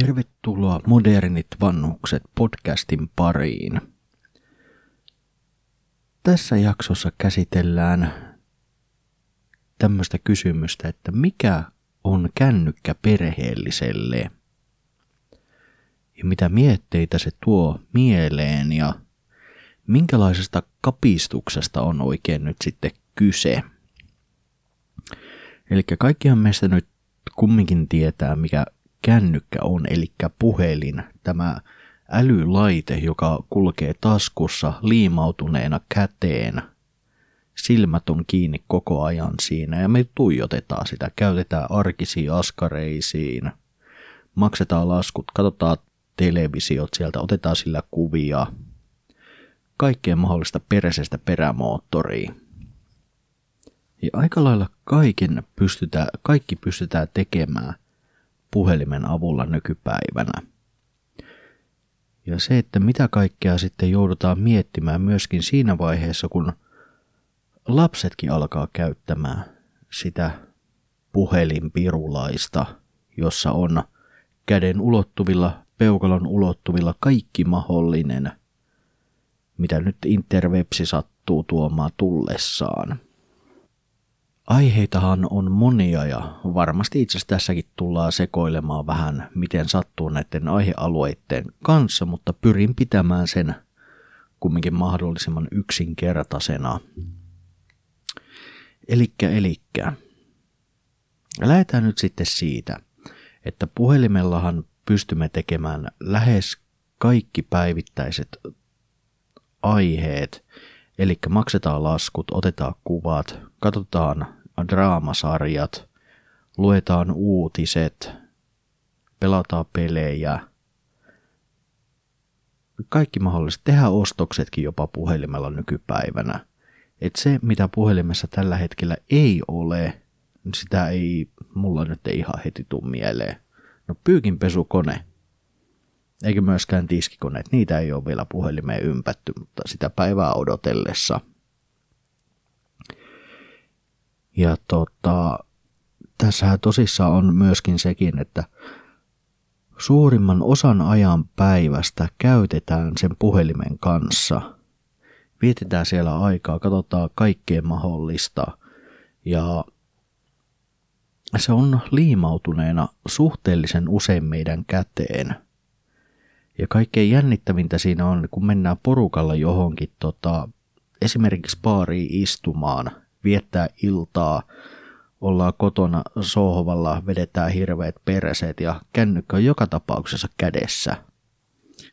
Tervetuloa Modernit vanhukset podcastin pariin. Tässä jaksossa käsitellään tämmöistä kysymystä, että mikä on kännykkä perheelliselle ja mitä mietteitä se tuo mieleen ja minkälaisesta kapistuksesta on oikein nyt sitten kyse. Eli kaikkihan meistä nyt kumminkin tietää, mikä kännykkä on, eli puhelin, tämä älylaite, joka kulkee taskussa liimautuneena käteen. Silmät on kiinni koko ajan siinä ja me tuijotetaan sitä, käytetään arkisiin askareisiin, maksetaan laskut, katsotaan televisiot sieltä, otetaan sillä kuvia, kaikkea mahdollista peräisestä perämoottoriin. Ja aika lailla kaiken pystytään, kaikki pystytään tekemään puhelimen avulla nykypäivänä. Ja se, että mitä kaikkea sitten joudutaan miettimään myöskin siinä vaiheessa, kun lapsetkin alkaa käyttämään sitä puhelinpirulaista, jossa on käden ulottuvilla, peukalon ulottuvilla kaikki mahdollinen, mitä nyt interwebsi sattuu tuomaan tullessaan. Aiheitahan on monia ja varmasti itse asiassa tässäkin tullaan sekoilemaan vähän, miten sattuu näiden aihealueiden kanssa, mutta pyrin pitämään sen kumminkin mahdollisimman yksinkertaisena. Elikkä, elikkä. Lähdetään nyt sitten siitä, että puhelimellahan pystymme tekemään lähes kaikki päivittäiset aiheet, eli maksetaan laskut, otetaan kuvat, katsotaan draamasarjat, luetaan uutiset, pelataan pelejä, kaikki mahdolliset, tehdään ostoksetkin jopa puhelimella nykypäivänä. Et se, mitä puhelimessa tällä hetkellä ei ole, sitä ei mulla nyt ei ihan heti tuu mieleen. No pyykinpesukone, eikä myöskään tiskikoneet, niitä ei ole vielä puhelimeen ympätty, mutta sitä päivää odotellessa – ja tota, tässähän tosissaan on myöskin sekin, että suurimman osan ajan päivästä käytetään sen puhelimen kanssa. Vietetään siellä aikaa, katsotaan kaikkea mahdollista ja se on liimautuneena suhteellisen usein meidän käteen. Ja kaikkein jännittävintä siinä on, kun mennään porukalla johonkin tota, esimerkiksi baariin istumaan – viettää iltaa, ollaan kotona sohvalla, vedetään hirveät perseet ja kännykkä on joka tapauksessa kädessä.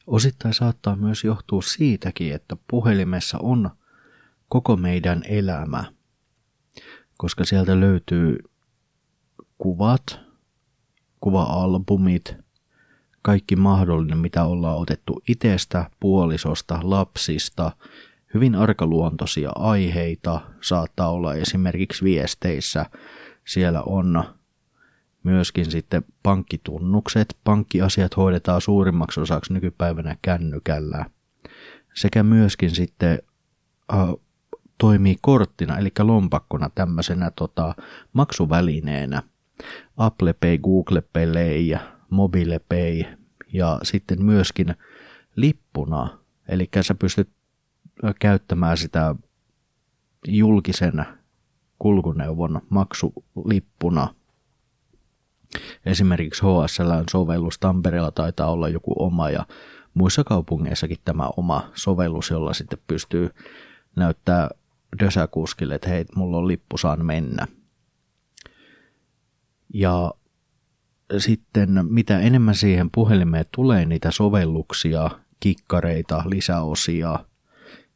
Osittain saattaa myös johtua siitäkin, että puhelimessa on koko meidän elämä, koska sieltä löytyy kuvat, kuva-albumit, kaikki mahdollinen, mitä ollaan otettu itsestä, puolisosta, lapsista, hyvin arkaluontoisia aiheita saattaa olla esimerkiksi viesteissä. Siellä on myöskin sitten pankkitunnukset. Pankkiasiat hoidetaan suurimmaksi osaksi nykypäivänä kännykällä. Sekä myöskin sitten äh, toimii korttina, eli lompakkona tämmöisenä tota, maksuvälineenä. Apple Pay, Google Pay ja Mobile Pay ja sitten myöskin lippuna. Eli sä pystyt käyttämään sitä julkisen kulkuneuvon maksulippuna. Esimerkiksi HSL-sovellus Tampereella taitaa olla joku oma ja muissa kaupungeissakin tämä oma sovellus, jolla sitten pystyy näyttää dösäkuskille, että hei, mulla on lippu, saan mennä. Ja sitten mitä enemmän siihen puhelimeen tulee niitä sovelluksia, kikkareita, lisäosia,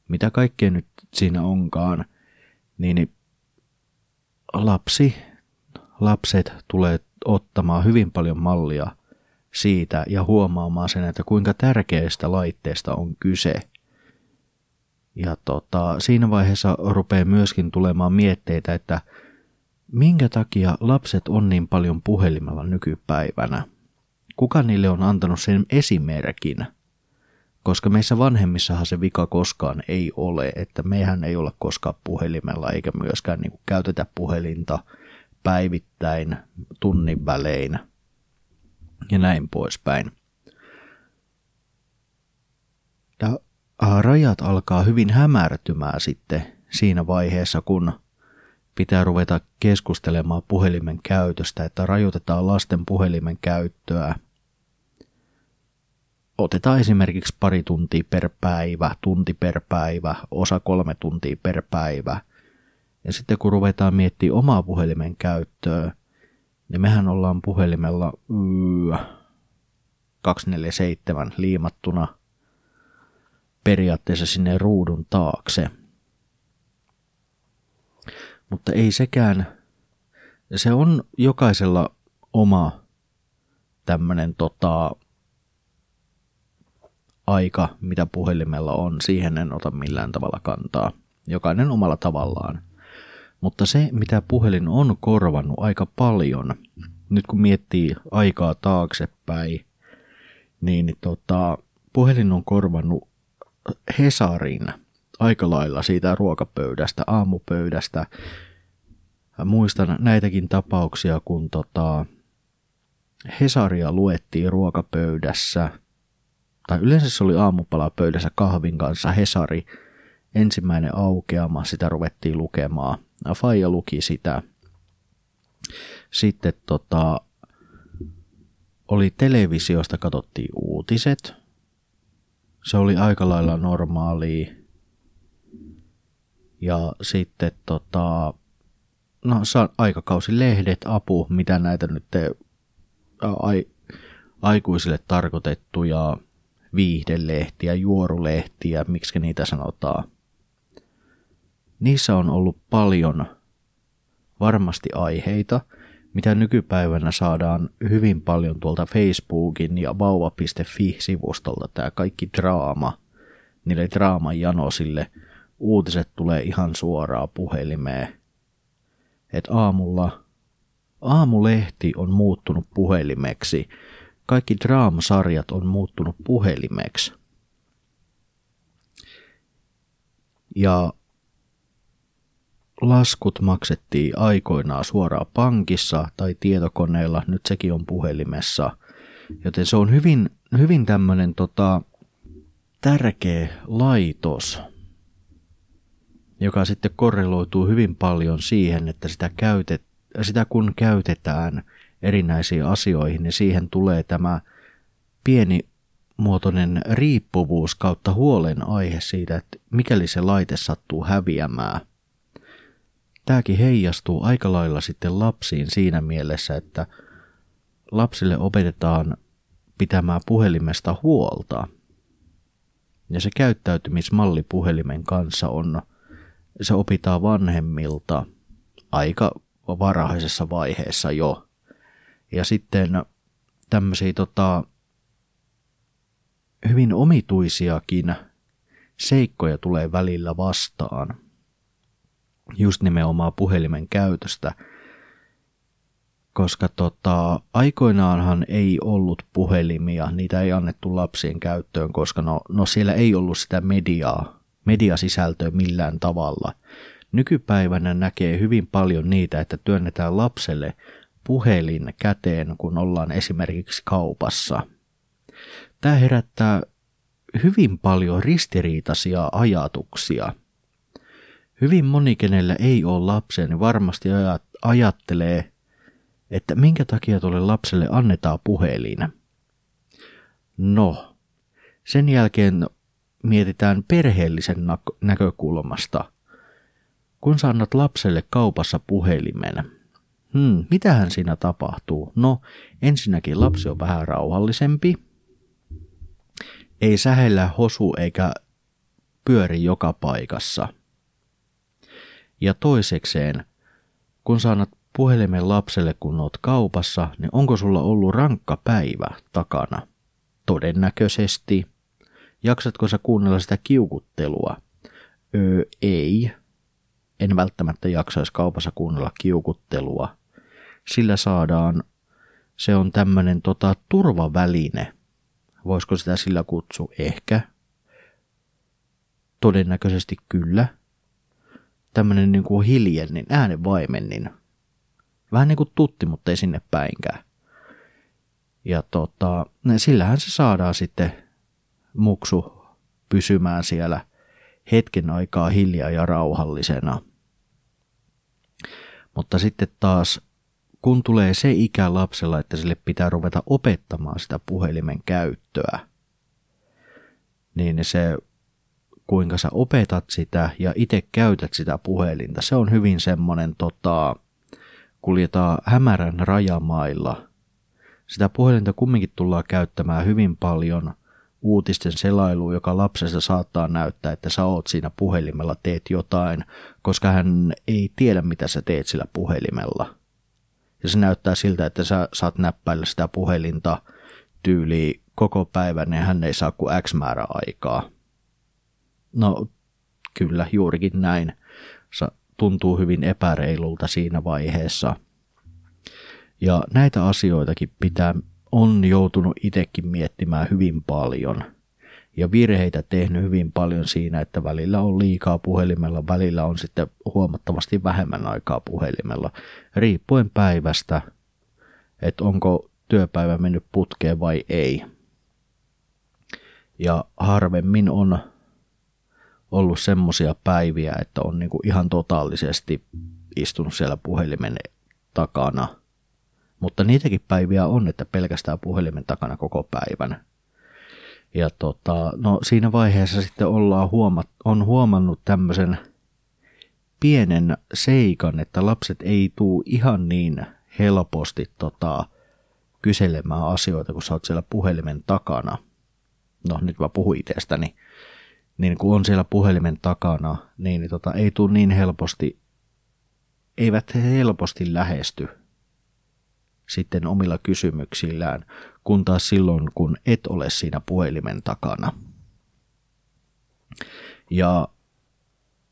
mitä kaikkea nyt siinä onkaan, niin lapsi, lapset tulee ottamaan hyvin paljon mallia siitä ja huomaamaan sen, että kuinka tärkeästä laitteesta on kyse. Ja tota, siinä vaiheessa rupeaa myöskin tulemaan mietteitä, että minkä takia lapset on niin paljon puhelimella nykypäivänä. Kuka niille on antanut sen esimerkin – koska meissä vanhemmissahan se vika koskaan ei ole, että mehän ei olla koskaan puhelimella eikä myöskään niin käytetä puhelinta päivittäin tunnin välein. ja näin poispäin. Ja rajat alkaa hyvin hämärtymään sitten siinä vaiheessa, kun pitää ruveta keskustelemaan puhelimen käytöstä, että rajoitetaan lasten puhelimen käyttöä. Otetaan esimerkiksi pari tuntia per päivä, tunti per päivä, osa kolme tuntia per päivä. Ja sitten kun ruvetaan miettimään omaa puhelimen käyttöä, niin mehän ollaan puhelimella 247 liimattuna periaatteessa sinne ruudun taakse. Mutta ei sekään, se on jokaisella oma tämmöinen tota, aika, mitä puhelimella on, siihen en ota millään tavalla kantaa. Jokainen omalla tavallaan. Mutta se, mitä puhelin on korvannut aika paljon, nyt kun miettii aikaa taaksepäin, niin tota, puhelin on korvannut Hesarin aika lailla siitä ruokapöydästä, aamupöydästä. Muistan näitäkin tapauksia, kun tota, Hesaria luettiin ruokapöydässä, tai yleensä se oli aamupalapöydässä kahvin kanssa Hesari, ensimmäinen aukeama, sitä ruvettiin lukemaan. Faija luki sitä. Sitten tota, oli televisiosta, katsottiin uutiset. Se oli aika lailla normaalia. Ja sitten tota, no, aikakausilehdet, apu, mitä näitä nyt te, ai, aikuisille tarkoitettuja viihdelehtiä, juorulehtiä, miksi niitä sanotaan. Niissä on ollut paljon varmasti aiheita, mitä nykypäivänä saadaan hyvin paljon tuolta Facebookin ja vauva.fi-sivustolta tämä kaikki draama, niille draaman janosille. Uutiset tulee ihan suoraan puhelimeen. Et aamulla aamulehti on muuttunut puhelimeksi. Kaikki draamasarjat on muuttunut puhelimeksi. Ja laskut maksettiin aikoinaan suoraan pankissa tai tietokoneella, nyt sekin on puhelimessa. Joten se on hyvin, hyvin tämmöinen tota, tärkeä laitos, joka sitten korreloituu hyvin paljon siihen, että sitä, käytet, sitä kun käytetään erinäisiin asioihin, niin siihen tulee tämä pieni muotoinen riippuvuus kautta huolen aihe siitä, että mikäli se laite sattuu häviämään – tämäkin heijastuu aika lailla sitten lapsiin siinä mielessä, että lapsille opetetaan pitämään puhelimesta huolta. Ja se käyttäytymismalli puhelimen kanssa on, se opitaan vanhemmilta aika varhaisessa vaiheessa jo. Ja sitten tämmöisiä tota, hyvin omituisiakin seikkoja tulee välillä vastaan – just nimenomaan puhelimen käytöstä, koska tota, aikoinaanhan ei ollut puhelimia, niitä ei annettu lapsien käyttöön, koska no, no siellä ei ollut sitä mediaa, mediasisältöä millään tavalla. Nykypäivänä näkee hyvin paljon niitä, että työnnetään lapselle puhelin käteen, kun ollaan esimerkiksi kaupassa. Tämä herättää hyvin paljon ristiriitaisia ajatuksia – Hyvin moni, kenellä ei ole lapsia, niin varmasti ajattelee, että minkä takia tuolle lapselle annetaan puhelin. No, sen jälkeen mietitään perheellisen näkökulmasta. Kun sä annat lapselle kaupassa puhelimen, hmm, mitähän siinä tapahtuu? No, ensinnäkin lapsi on vähän rauhallisempi, ei sähellä hosu eikä pyöri joka paikassa – ja toisekseen, kun sä annat puhelimen lapselle, kun oot kaupassa, niin onko sulla ollut rankka päivä takana? Todennäköisesti. Jaksatko sä kuunnella sitä kiukuttelua? Öö, ei. En välttämättä jaksaisi kaupassa kuunnella kiukuttelua. Sillä saadaan, se on tämmönen tota, turvaväline. Voisiko sitä sillä kutsua? Ehkä. Todennäköisesti kyllä tämmönen niin kuin hiljennin, äänenvaimennin. Vähän niin kuin tutti, mutta ei sinne päinkään. Ja tota, sillähän se saadaan sitten muksu pysymään siellä hetken aikaa hiljaa ja rauhallisena. Mutta sitten taas, kun tulee se ikä lapsella, että sille pitää ruveta opettamaan sitä puhelimen käyttöä, niin se kuinka sä opetat sitä ja itse käytät sitä puhelinta, se on hyvin semmoinen tota, kuljetaan hämärän rajamailla. Sitä puhelinta kumminkin tullaan käyttämään hyvin paljon uutisten selailuun, joka lapsesta saattaa näyttää, että sä oot siinä puhelimella, teet jotain, koska hän ei tiedä, mitä sä teet sillä puhelimella. Ja se näyttää siltä, että sä saat näppäillä sitä puhelinta tyyliin koko päivän ja hän ei saa kuin X määrä aikaa. No kyllä, juurikin näin. Sa tuntuu hyvin epäreilulta siinä vaiheessa. Ja näitä asioitakin pitää, on joutunut itsekin miettimään hyvin paljon. Ja virheitä tehnyt hyvin paljon siinä, että välillä on liikaa puhelimella, välillä on sitten huomattavasti vähemmän aikaa puhelimella, riippuen päivästä, että onko työpäivä mennyt putkeen vai ei. Ja harvemmin on ollut semmoisia päiviä, että on niinku ihan totaalisesti istunut siellä puhelimen takana. Mutta niitäkin päiviä on, että pelkästään puhelimen takana koko päivän. Ja tota, no siinä vaiheessa sitten ollaan huomat, on huomannut tämmöisen pienen seikan, että lapset ei tuu ihan niin helposti tota, kyselemään asioita, kun sä oot siellä puhelimen takana. No nyt mä puhun itsestäni niin kun on siellä puhelimen takana, niin, tota, ei tule niin helposti, eivät he helposti lähesty sitten omilla kysymyksillään, kun taas silloin, kun et ole siinä puhelimen takana. Ja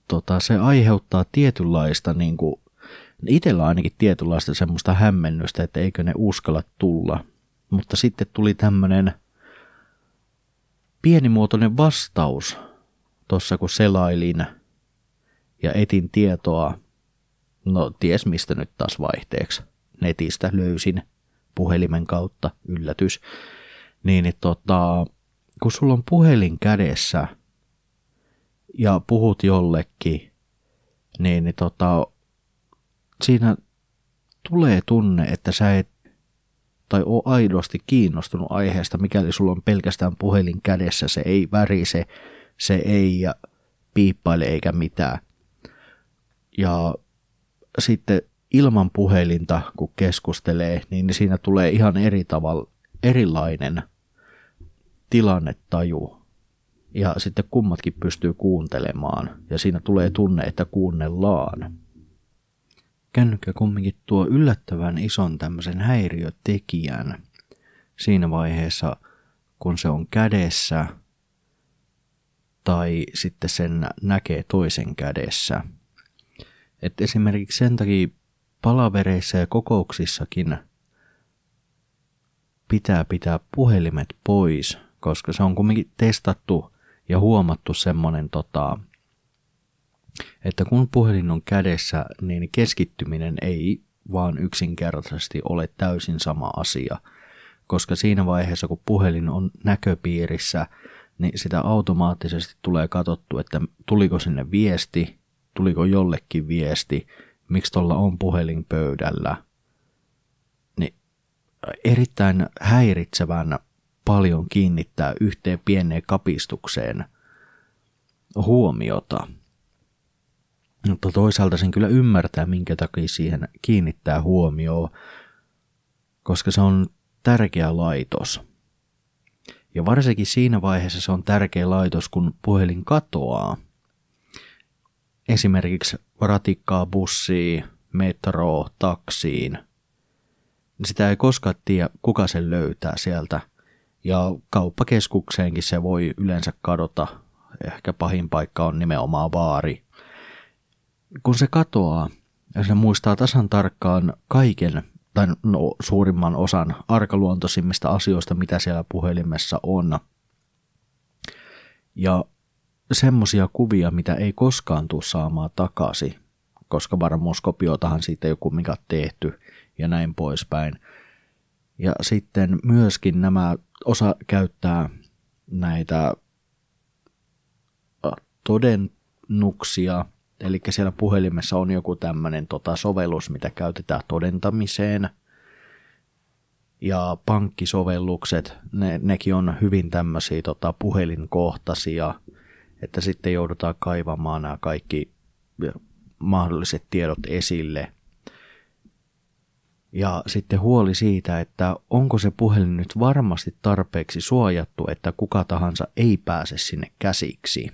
tota, se aiheuttaa tietynlaista, niin kuin, itsellä ainakin tietynlaista semmoista hämmennystä, että eikö ne uskalla tulla. Mutta sitten tuli tämmöinen pienimuotoinen vastaus tuossa kun selailin ja etin tietoa, no ties mistä nyt taas vaihteeksi, netistä löysin puhelimen kautta, yllätys, niin, niin tota, kun sulla on puhelin kädessä ja puhut jollekin, niin, niin tota, siinä tulee tunne, että sä et tai ole aidosti kiinnostunut aiheesta, mikäli sulla on pelkästään puhelin kädessä, se ei värise, se ei piippaile eikä mitään. Ja sitten ilman puhelinta, kun keskustelee, niin siinä tulee ihan eri tavalla, erilainen tilannetaju. Ja sitten kummatkin pystyy kuuntelemaan, ja siinä tulee tunne, että kuunnellaan. Kännykkä kumminkin tuo yllättävän ison tämmöisen häiriötekijän siinä vaiheessa, kun se on kädessä – tai sitten sen näkee toisen kädessä. Et esimerkiksi sen takia palavereissa ja kokouksissakin pitää pitää puhelimet pois, koska se on kuitenkin testattu ja huomattu semmoinen, tota, että kun puhelin on kädessä, niin keskittyminen ei vaan yksinkertaisesti ole täysin sama asia, koska siinä vaiheessa kun puhelin on näköpiirissä, niin sitä automaattisesti tulee katsottu, että tuliko sinne viesti, tuliko jollekin viesti, miksi tuolla on puhelin pöydällä. Niin erittäin häiritsevän paljon kiinnittää yhteen pieneen kapistukseen huomiota. Mutta toisaalta sen kyllä ymmärtää, minkä takia siihen kiinnittää huomioon, koska se on tärkeä laitos – ja varsinkin siinä vaiheessa se on tärkeä laitos, kun puhelin katoaa. Esimerkiksi ratikkaa bussiin, metroa, taksiin. Sitä ei koskaan tiedä, kuka sen löytää sieltä. Ja kauppakeskukseenkin se voi yleensä kadota. Ehkä pahin paikka on nimenomaan baari. Kun se katoaa, se muistaa tasan tarkkaan kaiken, tai no, suurimman osan arkaluontoisimmista asioista, mitä siellä puhelimessa on. Ja semmoisia kuvia, mitä ei koskaan tule saamaan takaisin, koska varmuuskopiotahan siitä joku mikä tehty ja näin poispäin, Ja sitten myöskin nämä osa käyttää näitä todennuksia, eli siellä puhelimessa on joku tämmöinen tota, sovellus, mitä käytetään todentamiseen. Ja pankkisovellukset, ne, nekin on hyvin tämmöisiä tota, puhelinkohtaisia, että sitten joudutaan kaivamaan nämä kaikki mahdolliset tiedot esille. Ja sitten huoli siitä, että onko se puhelin nyt varmasti tarpeeksi suojattu, että kuka tahansa ei pääse sinne käsiksi.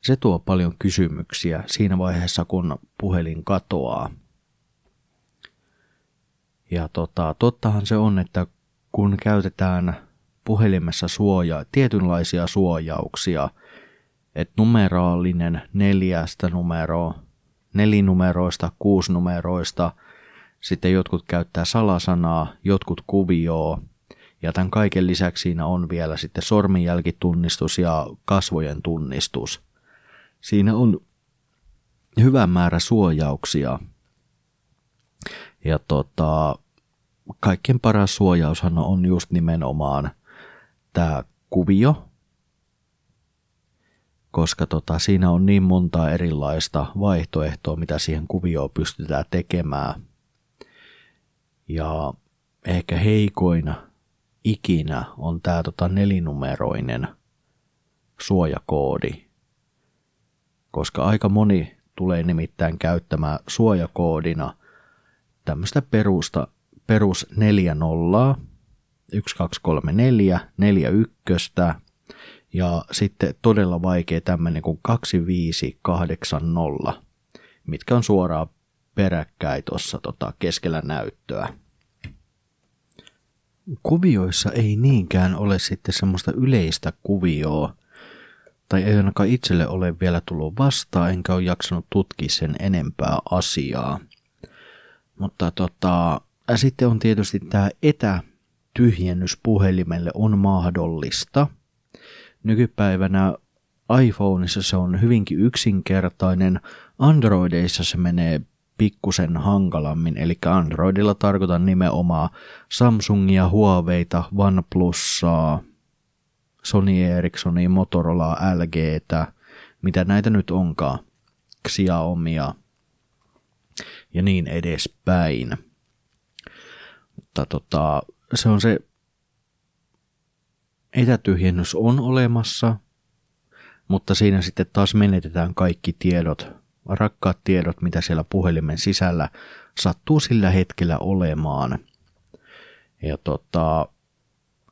Se tuo paljon kysymyksiä siinä vaiheessa, kun puhelin katoaa. Ja tota, tottahan se on, että kun käytetään puhelimessa suojaa, tietynlaisia suojauksia, että numeraalinen neljästä numeroa, nelinumeroista, kuusinumeroista, sitten jotkut käyttää salasanaa, jotkut kuvioa, ja tämän kaiken lisäksi siinä on vielä sitten sormenjälkitunnistus ja kasvojen tunnistus. Siinä on hyvä määrä suojauksia. Ja tota, kaikkein paras suojaushan on just nimenomaan tämä kuvio, koska tota, siinä on niin monta erilaista vaihtoehtoa, mitä siihen kuvioon pystytään tekemään. Ja ehkä heikoina ikinä on tämä tota nelinumeroinen suojakoodi, koska aika moni tulee nimittäin käyttämään suojakoodina tämmöistä perusta, perus 4 nollaa, 1, 2, 3, 4, 4, 1, ja sitten todella vaikea tämmöinen kuin 2580, mitkä on suoraan peräkkäin tuossa tota keskellä näyttöä. Kuvioissa ei niinkään ole sitten semmoista yleistä kuvioa, tai ei ainakaan itselle ole vielä tullut vastaan, enkä ole jaksanut tutkia sen enempää asiaa. Mutta tota, sitten on tietysti tämä etätyhjennys puhelimelle on mahdollista – Nykypäivänä iPhoneissa se on hyvinkin yksinkertainen, Androideissa se menee pikkusen hankalammin, eli Androidilla tarkoitan nimenomaan Samsungia, Huaweita, OnePlusaa, Sony Ericssonia, Motorola, LGtä, mitä näitä nyt onkaan, Xiaomia ja niin edespäin. Mutta tota, se on se etätyhjennys on olemassa, mutta siinä sitten taas menetetään kaikki tiedot, rakkaat tiedot, mitä siellä puhelimen sisällä sattuu sillä hetkellä olemaan. Ja tota,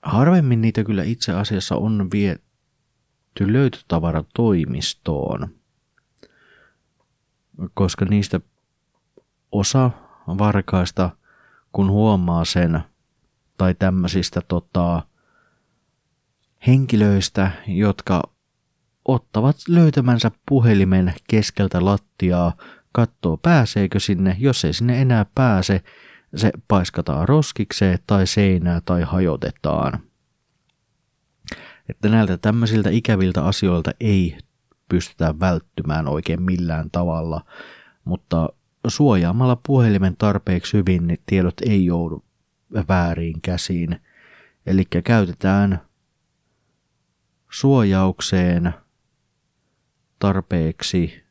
harvemmin niitä kyllä itse asiassa on viety löytötavaratoimistoon, koska niistä osa varkaista, kun huomaa sen, tai tämmöisistä tota, henkilöistä, jotka ottavat löytämänsä puhelimen keskeltä lattiaa, katsoo pääseekö sinne, jos ei sinne enää pääse, se paiskataan roskikseen tai seinää tai hajotetaan. Että näiltä tämmöisiltä ikäviltä asioilta ei pystytä välttymään oikein millään tavalla, mutta suojaamalla puhelimen tarpeeksi hyvin, niin tiedot ei joudu väärin käsiin. Eli käytetään suojaukseen tarpeeksi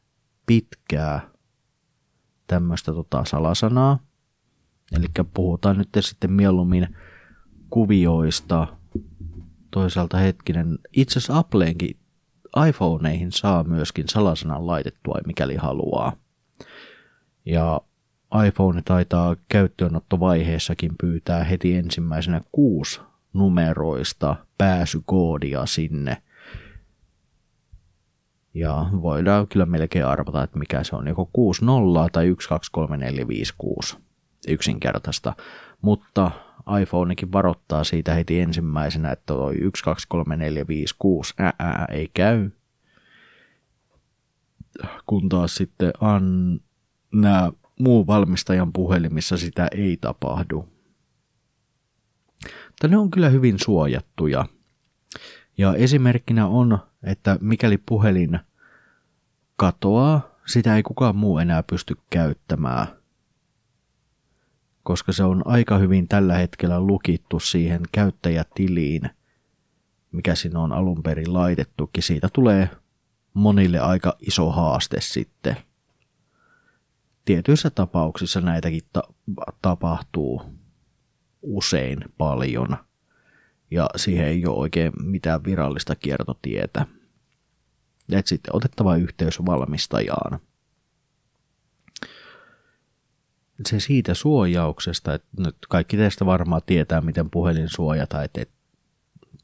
pitkää tämmöistä tota salasanaa. Eli puhutaan nyt sitten mieluummin kuvioista. Toisaalta hetkinen, itse asiassa Appleenkin iPhoneihin saa myöskin salasanan laitettua, mikäli haluaa. Ja iPhone taitaa käyttöönottovaiheessakin pyytää heti ensimmäisenä kuusi numeroista pääsykoodia sinne. Ja voidaan kyllä melkein arvata, että mikä se on, joko 6.0 tai 12345 yksinkertaista. Mutta iPhonekin varoittaa siitä heti ensimmäisenä, että toi 123456 ää, ei käy. Kun taas sitten an, nämä muu valmistajan puhelimissa sitä ei tapahdu. Mutta ne on kyllä hyvin suojattuja. Ja esimerkkinä on, että mikäli puhelin katoaa, sitä ei kukaan muu enää pysty käyttämään. koska se on aika hyvin tällä hetkellä lukittu siihen käyttäjätiliin, mikä sinne on alun perin laitettukin. Siitä tulee monille aika iso haaste sitten. Tietyissä tapauksissa näitäkin ta- tapahtuu usein paljon, ja siihen ei ole oikein mitään virallista kiertotietä. Et sitten otettava yhteys valmistajaan. Se siitä suojauksesta, että nyt kaikki teistä varmaan tietää, miten puhelin suojata, että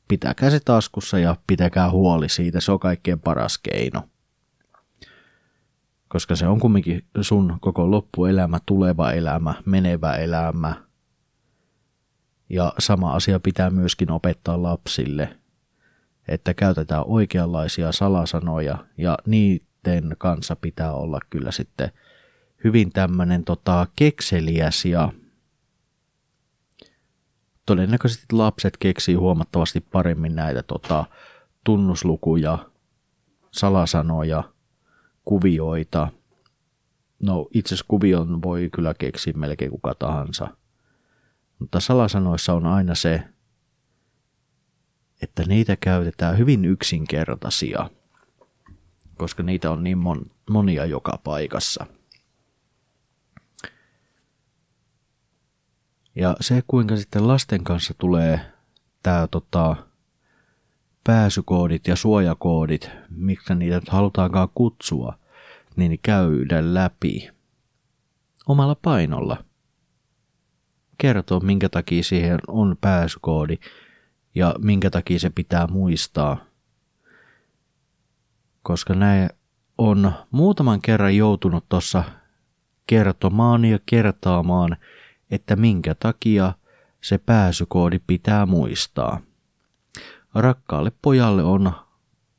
pitäkää se taskussa ja pitäkää huoli siitä, se on kaikkein paras keino. Koska se on kumminkin sun koko loppuelämä, tuleva elämä, menevä elämä. Ja sama asia pitää myöskin opettaa lapsille, että käytetään oikeanlaisia salasanoja ja niiden kanssa pitää olla kyllä sitten hyvin tämmöinen tota, kekseliäs ja todennäköisesti lapset keksii huomattavasti paremmin näitä tota, tunnuslukuja, salasanoja, kuvioita. No itse kuvion voi kyllä keksiä melkein kuka tahansa. Mutta salasanoissa on aina se, että niitä käytetään hyvin yksinkertaisia, koska niitä on niin mon, monia joka paikassa. Ja se, kuinka sitten lasten kanssa tulee tämä tota, pääsykoodit ja suojakoodit, miksi niitä halutaankaan kutsua, niin käydä läpi omalla painolla. Kertoo, minkä takia siihen on pääsykoodi ja minkä takia se pitää muistaa. Koska näin on muutaman kerran joutunut tuossa kertomaan ja kertaamaan, että minkä takia se pääsykoodi pitää muistaa. Rakkaalle pojalle on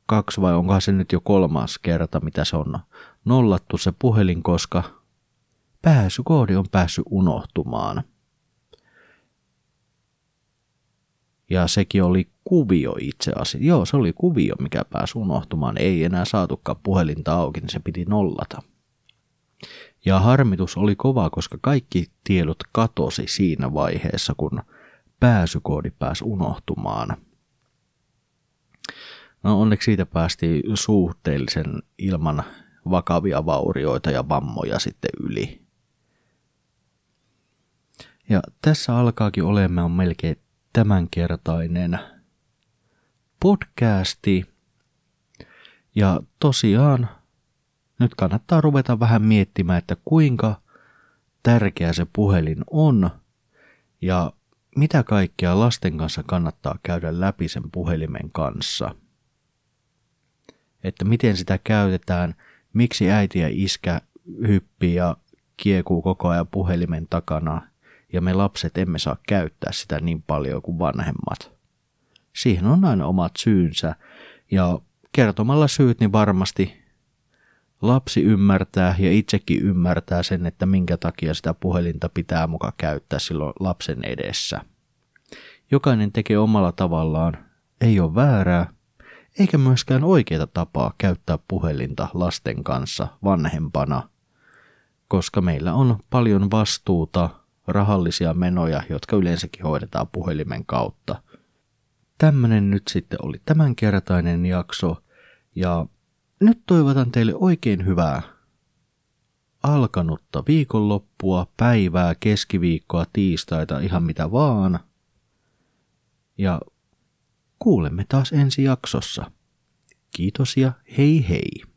kaksi vai onkohan se nyt jo kolmas kerta, mitä se on nollattu se puhelin, koska pääsykoodi on päässyt unohtumaan. Ja sekin oli kuvio itse asiassa. Joo, se oli kuvio, mikä pääsi unohtumaan. Ei enää saatukaan puhelinta auki, niin se piti nollata. Ja harmitus oli kova, koska kaikki tiedot katosi siinä vaiheessa, kun pääsykoodi pääsi unohtumaan. No onneksi siitä päästiin suhteellisen ilman vakavia vaurioita ja vammoja sitten yli. Ja tässä alkaakin olemaan melkein tämänkertainen podcasti. Ja tosiaan nyt kannattaa ruveta vähän miettimään, että kuinka tärkeä se puhelin on ja mitä kaikkea lasten kanssa kannattaa käydä läpi sen puhelimen kanssa. Että miten sitä käytetään, miksi äiti ja iskä hyppii ja kiekuu koko ajan puhelimen takana ja me lapset emme saa käyttää sitä niin paljon kuin vanhemmat. Siihen on aina omat syynsä ja kertomalla syyt niin varmasti lapsi ymmärtää ja itsekin ymmärtää sen, että minkä takia sitä puhelinta pitää muka käyttää silloin lapsen edessä. Jokainen tekee omalla tavallaan, ei ole väärää, eikä myöskään oikeita tapaa käyttää puhelinta lasten kanssa vanhempana, koska meillä on paljon vastuuta, rahallisia menoja, jotka yleensäkin hoidetaan puhelimen kautta. Tämmönen nyt sitten oli tämänkertainen jakso, ja nyt toivotan teille oikein hyvää alkanutta viikonloppua, päivää, keskiviikkoa, tiistaita, ihan mitä vaan. Ja kuulemme taas ensi jaksossa. Kiitos ja hei hei!